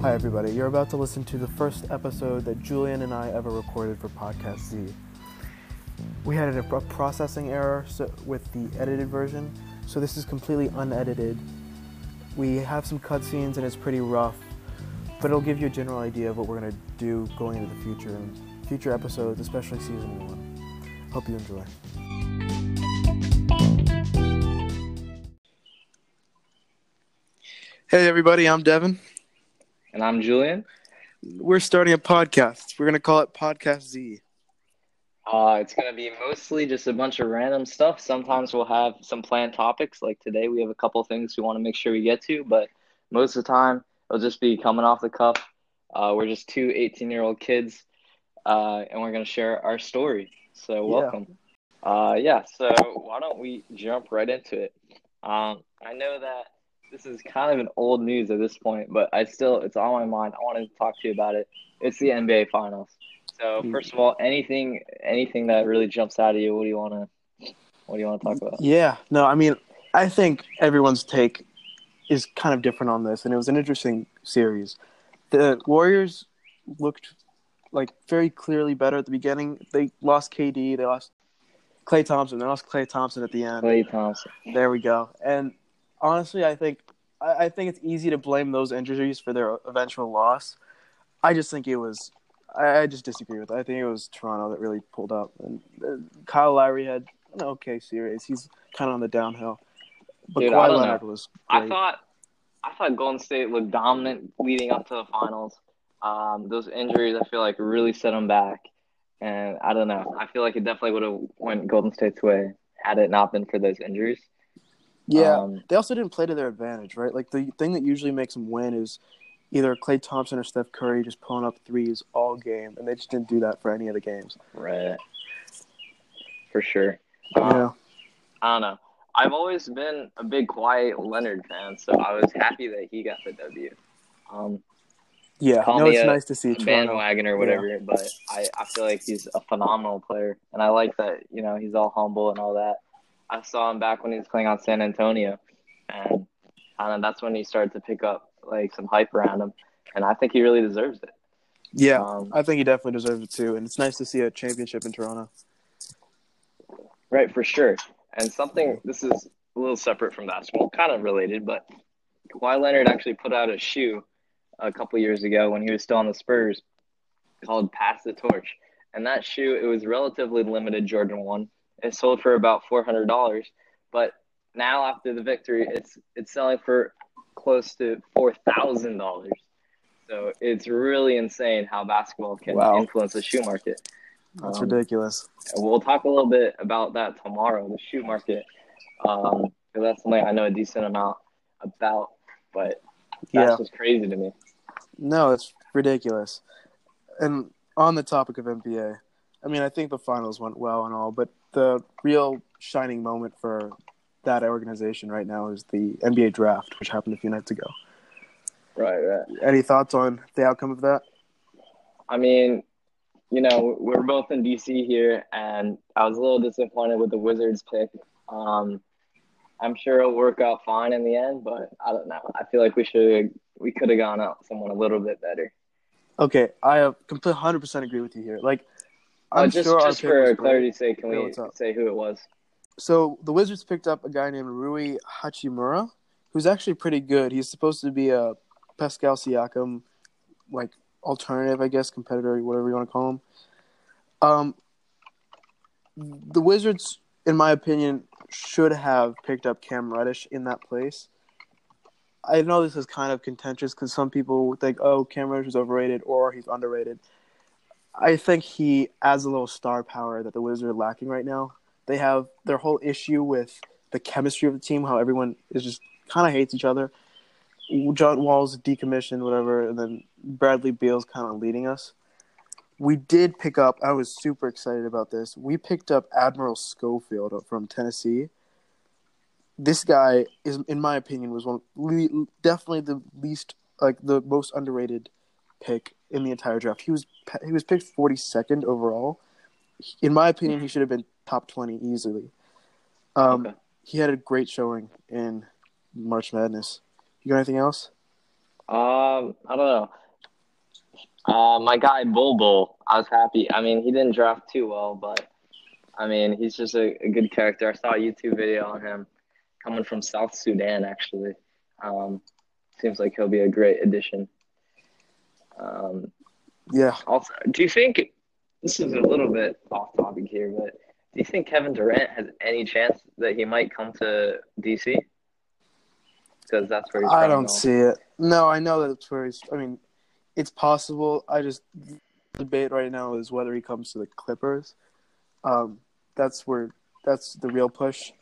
Hi, everybody. You're about to listen to the first episode that Julian and I ever recorded for Podcast Z. We had a, processing error with the edited version, so this is completely unedited. We have some cutscenes and it's pretty rough, but it'll give you a general idea of what we're going to do going into the future and future episodes, especially season one. Hope you enjoy. Hey, everybody, I'm Devin. And I'm Julian. We're starting a podcast. We're going to call it Podcast Z. Uh, it's going to be mostly just a bunch of random stuff. Sometimes we'll have some planned topics. Like today, we have a couple things we want to make sure we get to, but most of the time, it'll just be coming off the cuff. Uh, we're just two 18 year old kids, uh, and we're going to share our story. So, welcome. Yeah. Uh, yeah, so why don't we jump right into it? Um, I know that this is kind of an old news at this point, but I still it's on my mind. I wanted to talk to you about it. It's the NBA Finals. So hmm. first of all, anything anything that really jumps out of you, what do you want to what do you want to talk about? Yeah, no, I mean, I think everyone's take is kind of different on this, and it was an interesting series. The Warriors looked like very clearly better at the beginning. They lost KD, they lost Klay Thompson, they lost Klay Thompson at the end. Klay Thompson. There we go. And honestly, I think I, I think it's easy to blame those injuries for their eventual loss. I just think it was. I, I just disagree with. It. I think it was Toronto that really pulled up, and uh, Kyle Lowry had an okay series. He's kind of on the downhill, but Dude, Kawhi Leonard know. was. Great. I thought, I thought Golden State looked dominant leading up to the finals. Um, those injuries, I feel like, really set them back, and I don't know. I feel like it definitely would have went Golden State's way had it not been for those injuries. Yeah, um, they also didn't play to their advantage, right? Like the thing that usually makes them win is either Klay Thompson or Steph Curry just pulling up threes all game, and they just didn't do that for any of the games. Right. For sure. Yeah. Um, I don't know. I've always been a big Kawhi Leonard fan, so I was happy that he got the W. Um, yeah, no, it's nice to see bandwagon or whatever, yeah. but I, I feel like he's a phenomenal player, and I like that you know he's all humble and all that. I saw him back when he was playing on San Antonio, and that's when he started to pick up like some hype around him, and I think he really deserves it. Yeah, um, I think he definitely deserves it too, and it's nice to see a championship in Toronto. Right, for sure. And something this is a little separate from that, basketball, kind of related, but Kawhi Leonard actually put out a shoe a couple years ago when he was still on the Spurs called "Pass the Torch," and that shoe it was relatively limited Jordan one it sold for about four hundred dollars, but now after the victory, it's it's selling for close to four thousand dollars. So it's really insane how basketball can wow. influence the shoe market. That's um, ridiculous. We'll talk a little bit about that tomorrow, the shoe market, um, because that's something I know a decent amount about. But that's yeah. just crazy to me. No, it's ridiculous. And on the topic of NBA, I mean, I think the finals went well and all, but the real shining moment for that organization right now is the NBA draft, which happened a few nights ago. Right, right. Any thoughts on the outcome of that? I mean, you know, we're both in DC here, and I was a little disappointed with the Wizards pick. Um, I'm sure it'll work out fine in the end, but I don't know. I feel like we should we could have gone out someone a little bit better. Okay, I complete 100% agree with you here. Like I'm uh, just, sure just for clarity's sake, can we say who it was? So the Wizards picked up a guy named Rui Hachimura, who's actually pretty good. He's supposed to be a Pascal Siakam, like alternative, I guess, competitor, whatever you want to call him. Um, the Wizards, in my opinion, should have picked up Cam Reddish in that place. I know this is kind of contentious because some people think, oh, Cam Reddish is overrated or he's underrated. I think he adds a little star power that the Wizards are lacking right now. They have their whole issue with the chemistry of the team, how everyone is just kind of hates each other. John Wall's decommissioned, whatever, and then Bradley Beal's kind of leading us. We did pick up. I was super excited about this. We picked up Admiral Schofield from Tennessee. This guy is, in my opinion, was one definitely the least like the most underrated pick in the entire draft. He was he was picked 42nd overall. In my opinion, he should have been top 20 easily. Um, okay. He had a great showing in March Madness. You got anything else? Um, I don't know. Uh, my guy Bol Bol, I was happy. I mean, he didn't draft too well, but I mean, he's just a, a good character. I saw a YouTube video on him coming from South Sudan, actually. Um, seems like he'll be a great addition. Um, Yeah, also, do you think this is a little bit off topic here, but do you think Kevin Durant has any chance that he might come to DC? Because that's where he's I don't now. see it. No, I know that it's where he's. I mean, it's possible. I just debate right now is whether he comes to the Clippers. Um, that's where that's the real push.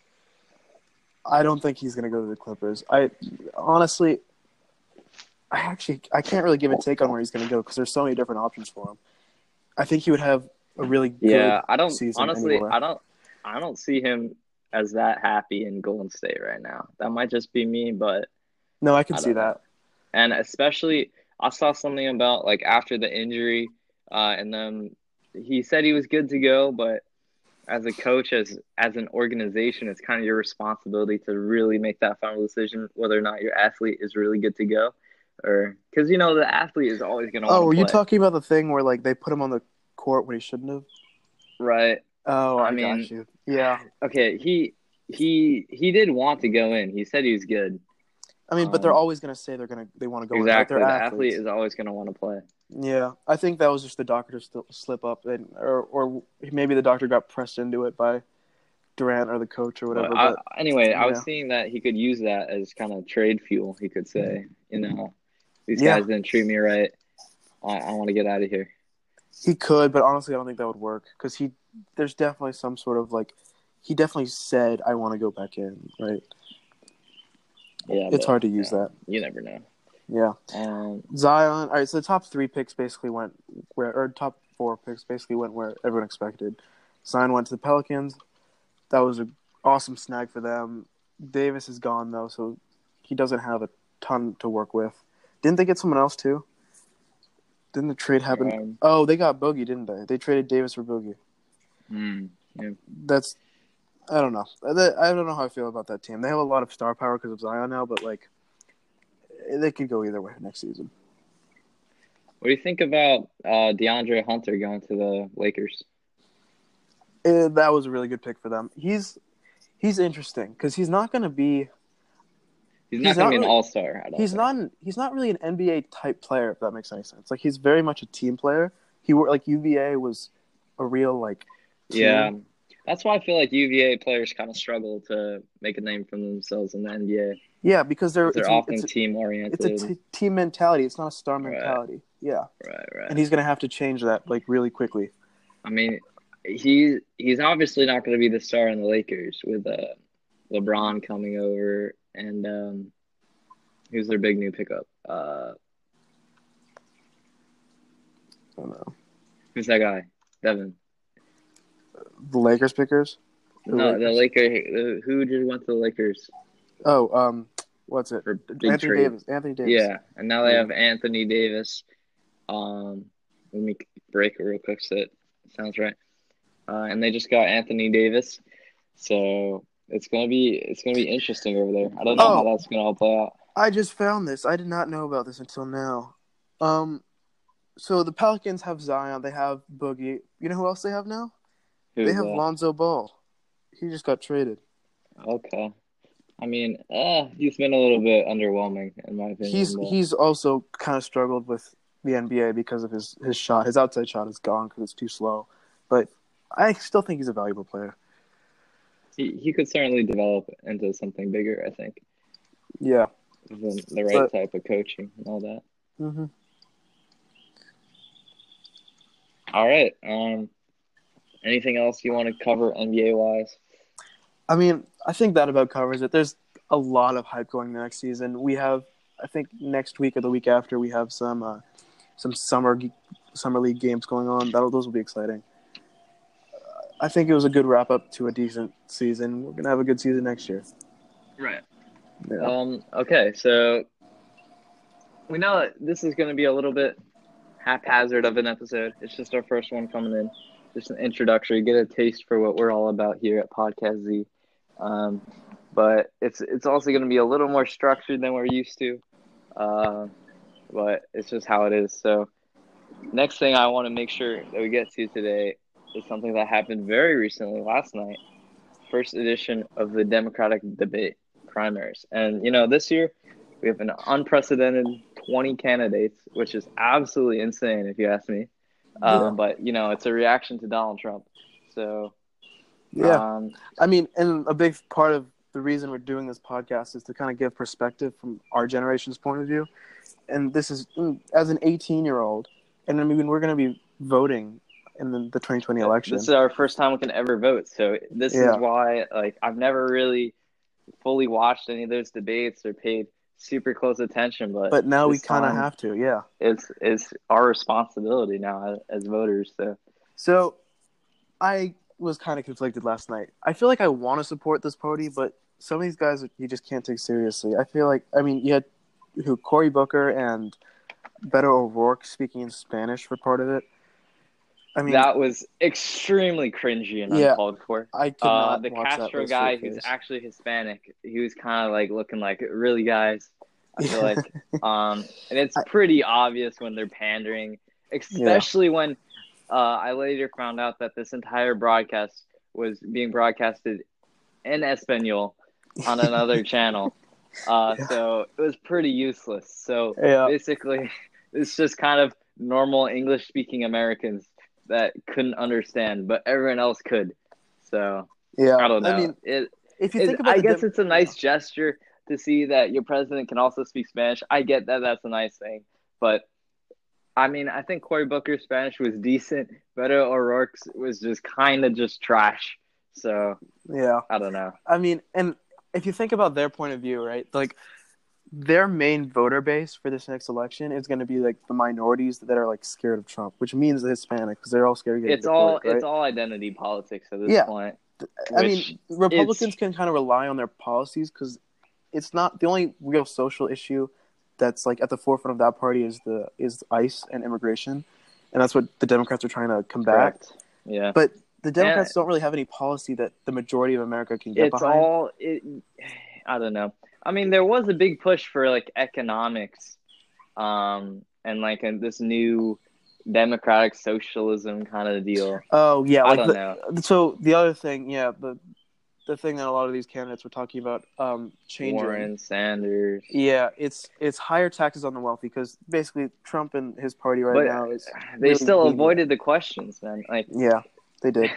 I don't think he's going to go to the Clippers. I honestly, I actually I can't really give a take on where he's going to go because there's so many different options for him. I think he would have a really good Yeah, I don't season honestly. anywhere. I don't. I don't see him as that happy in Golden State right now. That might just be me, but No, I can I see know. that. and especially I saw something about like after the injury, uh, and then he said he was good to go, but as a coach, as as an organization, it's kind of your responsibility to really make that final decision whether or not your athlete is really good to go, or because you know the athlete is always going to. Oh, were you talking about the thing where like they put him on the court when he shouldn't have? right? Oh, I I, mean- got you. Yeah, Okay, he he he did want to go in. He said he was good. I mean, but they're Um, always going to say they're going to they want to go exactly, in. the athlete is always going to want to play. Yeah, I think that was just the doctor to slip up, and or or maybe the doctor got pressed into it by Durant or the coach or whatever. I, But anyway, I was seeing that he could use that as kind of trade fuel. He could say, you know, these Yeah. guys didn't treat me right. I, I want to get out of here. he could, but honestly, I don't think that would work because he there's definitely some sort of like he definitely said I want to go back in. Right? Yeah, It's but, hard to use yeah, that. You never know. Yeah, Um, Zion. All right, so the top three picks basically went where, or top four picks basically went where everyone expected. Zion went to the Pelicans. That was an awesome snag for them. Davis is gone though, so he doesn't have a ton to work with. Didn't they get someone else too? Didn't the trade happen? um, Oh, they got Boogie, didn't they? They traded Davis for Boogie. hmm, yeah. That's I don't know. I don't know how I feel about that team. They have a lot of star power because of Zion now, but like they could go either way next season. What do you think about uh, DeAndre Hunter going to the Lakers? Eh, that was a really good pick for them. He's he's interesting because he's not going to be He's not He's going not to be an all star. he's not he's not really an NBA type player if that makes any sense. Like he's very much a team player. He wor- like UVA was a real like team. Yeah, that's why I feel like UVA players kind of struggle to make a name for themselves in the NBA. yeah because they're They're it's, often team oriented. it's a t- team mentality. It's not a star Right. mentality. Yeah, right, right. and he's going to have to change that like really quickly. I mean, he he's obviously not going to be the star in the Lakers with uh, LeBron coming over and um, who's their big new pickup? Uh, I don't know. who's that guy? Devin. The Lakers pickers. The No, the Lakers? Laker. Who just went to the Lakers Oh, um, what's it? Anthony trade? Davis. Anthony Davis. Yeah, and now they Yeah. have Anthony Davis. Um, let me break it real quick so it sounds right. Uh, and they just got Anthony Davis, so it's gonna be it's gonna be interesting over there. I don't know Oh. how that's gonna all play out. I just found this. I did not know about this until now. Um, so the Pelicans have Zion. They have Boogie. You know who else they have now? Who's they have that? Lonzo Ball. He just got traded. Okay. I mean, uh, he's been a little bit underwhelming in my opinion. He's but- he's also kind of struggled with the NBA because of his his shot. His outside shot is gone because it's too slow. But I still think he's a valuable player. He, he could certainly develop into something bigger. I think Yeah. the, the right But- type of coaching and all that. hmm All right. Um, anything else you want to cover NBA wise? I mean, I think that about covers it. There's a lot of hype going the next season. We have, I think, next week or the week after, we have some uh, some summer summer league games going on. That'll those will be exciting. I think it was a good wrap up to a decent season. We're gonna have a good season next year. Right. Yeah. Um, okay, so we know that this is going to be a little bit haphazard of an episode. It's just our first one coming in, just an introductory, get a taste for what we're all about here at Podcast Z. Um, but it's it's also going to be a little more structured than we're used to. Uh, but it's just how it is. So, next thing I want to make sure that we get to today is something that happened very recently last night. First edition of the Democratic debate primaries. And, you know, this year we have an unprecedented 20 candidates, which is absolutely insane if you ask me. Um, Yeah. But, you know, it's a reaction to Donald Trump. So, Yeah. um, I mean, and a big part of the reason we're doing this podcast is to kind of give perspective from our generation's point of view. And this is mm, as an 18 year old, and I mean, we're going to be voting in the, the 2020 uh, election. This is our first time we can ever vote. So this Yeah. is why like I've never really fully watched any of those debates or paid super close attention, but but now we kind of have to, yeah. it's it's our responsibility now as, as voters. So So I was kind of conflicted last night. I feel like I want to support this party, but some of these guys you just can't take seriously. I feel like, I mean, you had who Cory Booker and Beto O'Rourke speaking in Spanish for part of it. I mean, that was extremely cringy and Yeah. uncalled for. I Uh, the Castro guy, who's actually Hispanic, he was kind of like looking like, really, guys. I feel like, um, and it's I- pretty obvious when they're pandering, especially when uh, I later found out that this entire broadcast was being broadcasted in Espanol on another channel. Uh, Yeah. So it was pretty useless. So yeah, basically, it's just kind of normal English speaking Americans that couldn't understand, but everyone else could. So yeah. I don't know. I mean, it, if you it- think about, I guess it's a nice gesture to see that your president can also speak Spanish. I get that that's a nice thing, but I mean, I think Cory Booker's Spanish was decent. Beto O'Rourke's was just kind of just trash. So yeah. I don't know. I mean, and if you think about their point of view, right? Like their main voter base for this next election is going to be like the minorities that are like scared of Trump, which means the Hispanic because they're all scared of getting It's all right? it's all identity politics at this Yeah. point. I mean, Republicans it's- can kind of rely on their policies because it's not the only real social issue that's like at the forefront of that party is the is ICE and immigration, and that's what the Democrats are trying to combat. Correct. Yeah. But the Democrats don't really have any policy that the majority of America can get it's behind. all it i don't know i mean there was a big push for like economics um and like a, this new democratic socialism kind of deal oh yeah, i like don't the, know so the other thing, yeah, the the thing that a lot of these candidates were talking about, um, changing. warren sanders Yeah, it's it's higher taxes on the wealthy because basically Trump and his party right But now is they really still avoided the questions man like yeah they did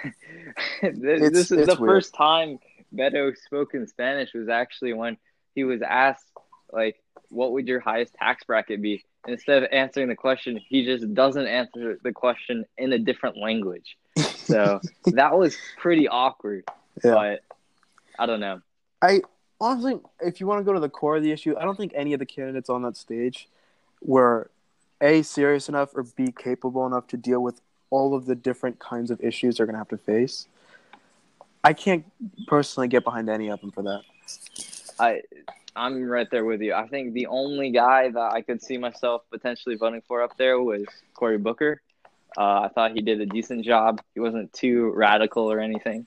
this is the weird. first time beto spoke in spanish was actually when he was asked like what would your highest tax bracket be instead of answering the question he just doesn't answer the question in a different language so that was pretty awkward Yeah. but i don't know I honestly, if you want to go to the core of the issue, I don't think any of the candidates on that stage were a serious enough or b capable enough to deal with all of the different kinds of issues they're going to have to face. I can't personally get behind any of them for that. I i'm right there with you. I think the only guy that i could see myself potentially voting for up there was cory booker. Uh, i thought he did a decent job. He wasn't too radical or anything.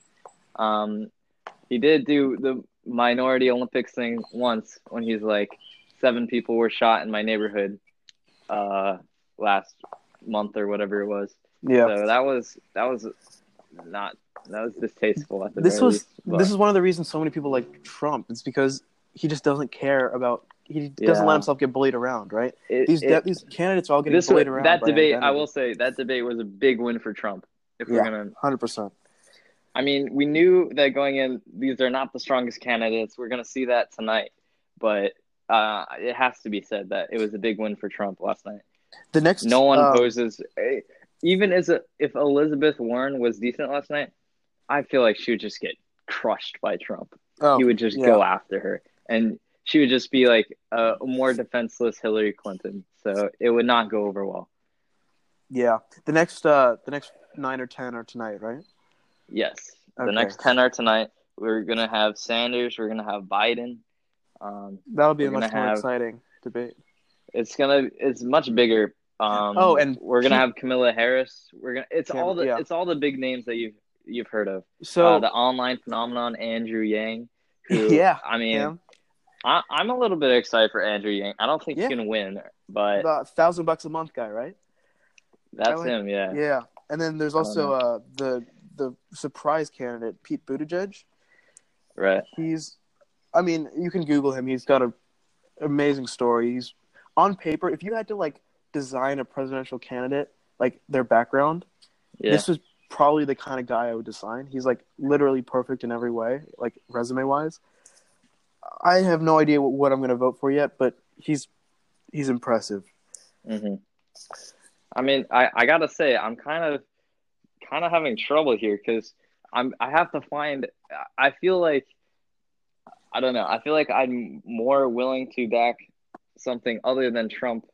Um, he did do the minority olympics thing once when he's like seven people were shot in my neighborhood uh, last month or whatever it was. Yeah. so that was that was not that was distasteful at the this was least, but- this is one of the reasons so many people like Trump. It's because he just doesn't care about he doesn't Yeah. let himself get bullied around, right? it- These it- these candidates are all getting bullied was- around. that debate i will say that debate was a big win for trump if we're gonna hundred percent. i mean we knew that going in these are not the strongest candidates we're gonna see that tonight but uh, it has to be said that it was a big win for trump last night The next no one um, poses eh, even as a, if elizabeth warren was decent last night i feel like she would just get crushed by trump oh, he would just yeah. go after her and she would just be like a more defenseless hillary clinton so it would not go over well Yeah, the next uh the next nine or ten are tonight, right? Yes. The next 10 are tonight. We're going to have Sanders. We're going to have Biden. Um, That'll be a much more have- exciting debate. it's going to, it's much bigger. Um, Oh, and we're Pete- have Camilla Harris. We're to, it's Cam- all the, yeah. it's all the big names that you've, you've heard of. So uh, the online phenomenon, Andrew Yang, who, yeah, I mean, I, I'm a little bit excited for Andrew Yang. I don't think Yeah. he's gonna win, but The thousand bucks a month guy, right? that's him. Yeah. Yeah. And then there's also uh, the the surprise candidate, Pete Buttigieg. Right. He's, I mean, you can Google him. He's got a amazing story. He's on paper. If you had to like design a presidential candidate, like their background, Yeah. this is probably the kind of guy I would design. He's like literally perfect in every way, like resume wise. I have no idea what, what I'm going to vote for yet, but he's he's impressive. hmm I mean, I, I gotta say, I'm kind of kind of having trouble here because I'm I have to find. I feel like I don't know. I feel like I'm more willing to back something other than Trump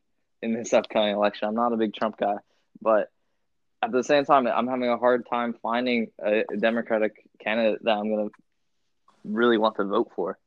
in this upcoming election. I'm not a big Trump guy, but at the same time, I'm having a hard time finding a, Democratic candidate that I'm gonna really want to vote for.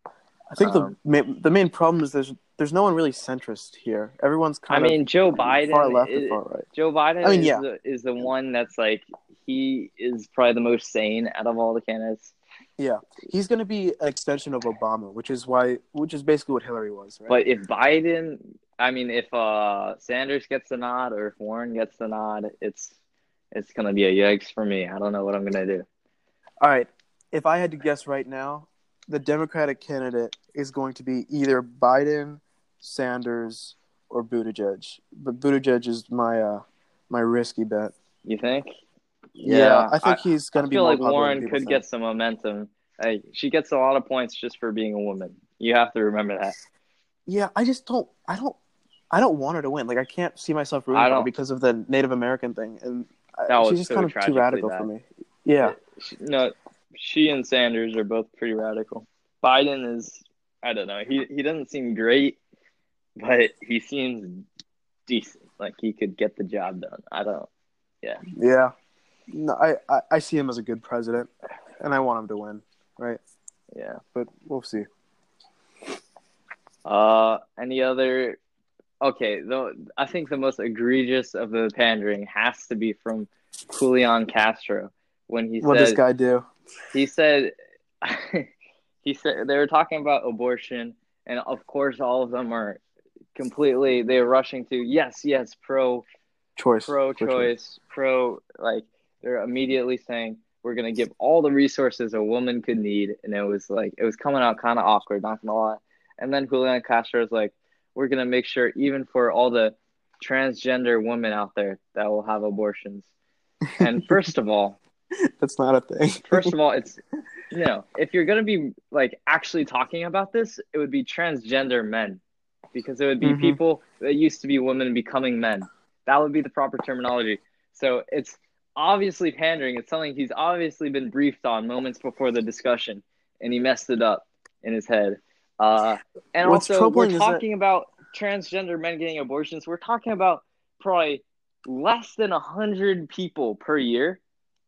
I think Um, the the main problem is there's there's no one really centrist here. Everyone's kind of. I mean, Joe Biden far left is, far right. Joe Biden I mean, is, yeah. the, is the one that's like he is probably the most sane out of all the candidates. Yeah, he's going to be an extension of Obama, which is why which is basically what Hillary was, right? But if Biden, I mean, if uh, Sanders gets the nod or if Warren gets the nod, it's it's gonna be a yikes for me. I don't know what I'm gonna do. All right, if I had to guess right now, the Democratic candidate is going to be either Biden, Sanders, or Buttigieg. But Buttigieg is my uh my risky bet. You think? Yeah, I think he's going to be I feel like Warren could think. get some momentum. Like, she gets a lot of points just for being a woman. You have to remember that. Yeah, I just don't. I don't. I don't want her to win. Like I can't see myself rooting for her because of the Native American thing, and I- was she's just so kind of too radical bad. for me. Yeah, She, no, she and Sanders are both pretty radical. Biden is, I don't know. He he doesn't seem great, but he seems decent. Like he could get the job done. I don't. Yeah. Yeah. No, I, I I see him as a good president, and I want him to win. Right, Yeah. but we'll see. Uh, any other? Okay, though I think the most egregious of the pandering has to be from Julian Castro when he What said this guy do? he said he said they were talking about abortion and of course all of them are completely they're rushing to yes yes pro Choice. pro choice, pro like they're immediately saying we're going to give all the resources a woman could need and it was like it was coming out kind of awkward not gonna lie and then Julian Castro is like we're going to make sure even for all the transgender women out there that will have abortions and first of all That's not a thing. First of all, it's you know, if you're gonna be like actually talking about this, it would be transgender men, because it would be Mhm. people that used to be women becoming men. That would be the proper terminology. So it's obviously pandering. It's something he's obviously been briefed on moments before the discussion, and he messed it up in his head. Uh, and What's also, we're is that- talking about transgender men getting abortions. We're talking about probably less than a hundred people per year.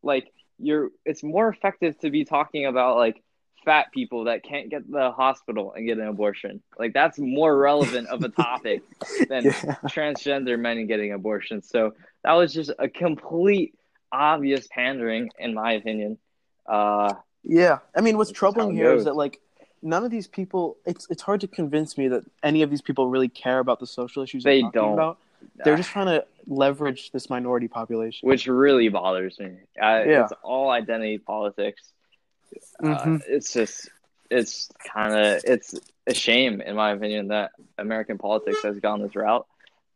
Like you're, it's more effective to be talking about like fat people that can't get the hospital and get an abortion. Like that's more relevant of a topic than yeah. transgender men getting abortions. So that was just a complete obvious pandering, in my opinion. Uh, Yeah, I mean, what's troubling here is that like none of these people. It's it's hard to convince me that any of these people really care about the social issues They don't. about. They're just trying to leverage this minority population. which really bothers me. Uh, Yeah. It's all identity politics. Uh, Mhm. it's just, it's kind of, it's a shame, in my opinion, that American politics has gone this route.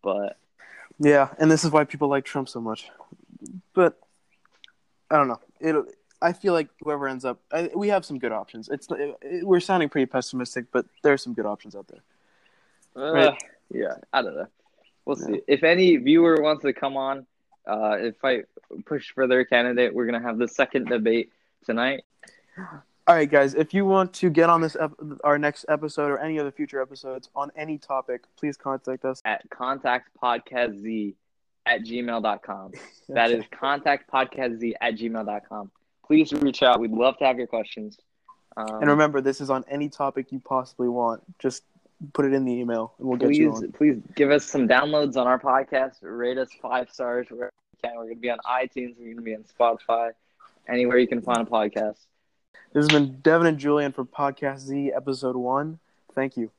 But Yeah, and this is why people like Trump so much. But I don't know. It. I feel like whoever ends up, I, we have some good options. It's it, we're sounding pretty pessimistic, but there are some good options out there. uh, Right. yeah, I don't know. We'll Yeah. see. If any viewer wants to come on, uh, if I push for their candidate, we're gonna have the second debate tonight. All right, guys. If you want to get on this ep- our next episode or any other future episodes on any topic, please contact us. at contactpodcastz at gmail.com. That is contactpodcastz at gmail.com. Please reach out. We'd love to have your questions. Um, And remember, this is on any topic you possibly want. Just put it in the email, and we'll get you please, on. please give us some downloads on our podcast. Rate us five stars wherever you can. We're going to be on iTunes. We're going to be on Spotify. Anywhere you can find a podcast. This has been Devin and Julian for Podcast Z, Episode One. Thank you.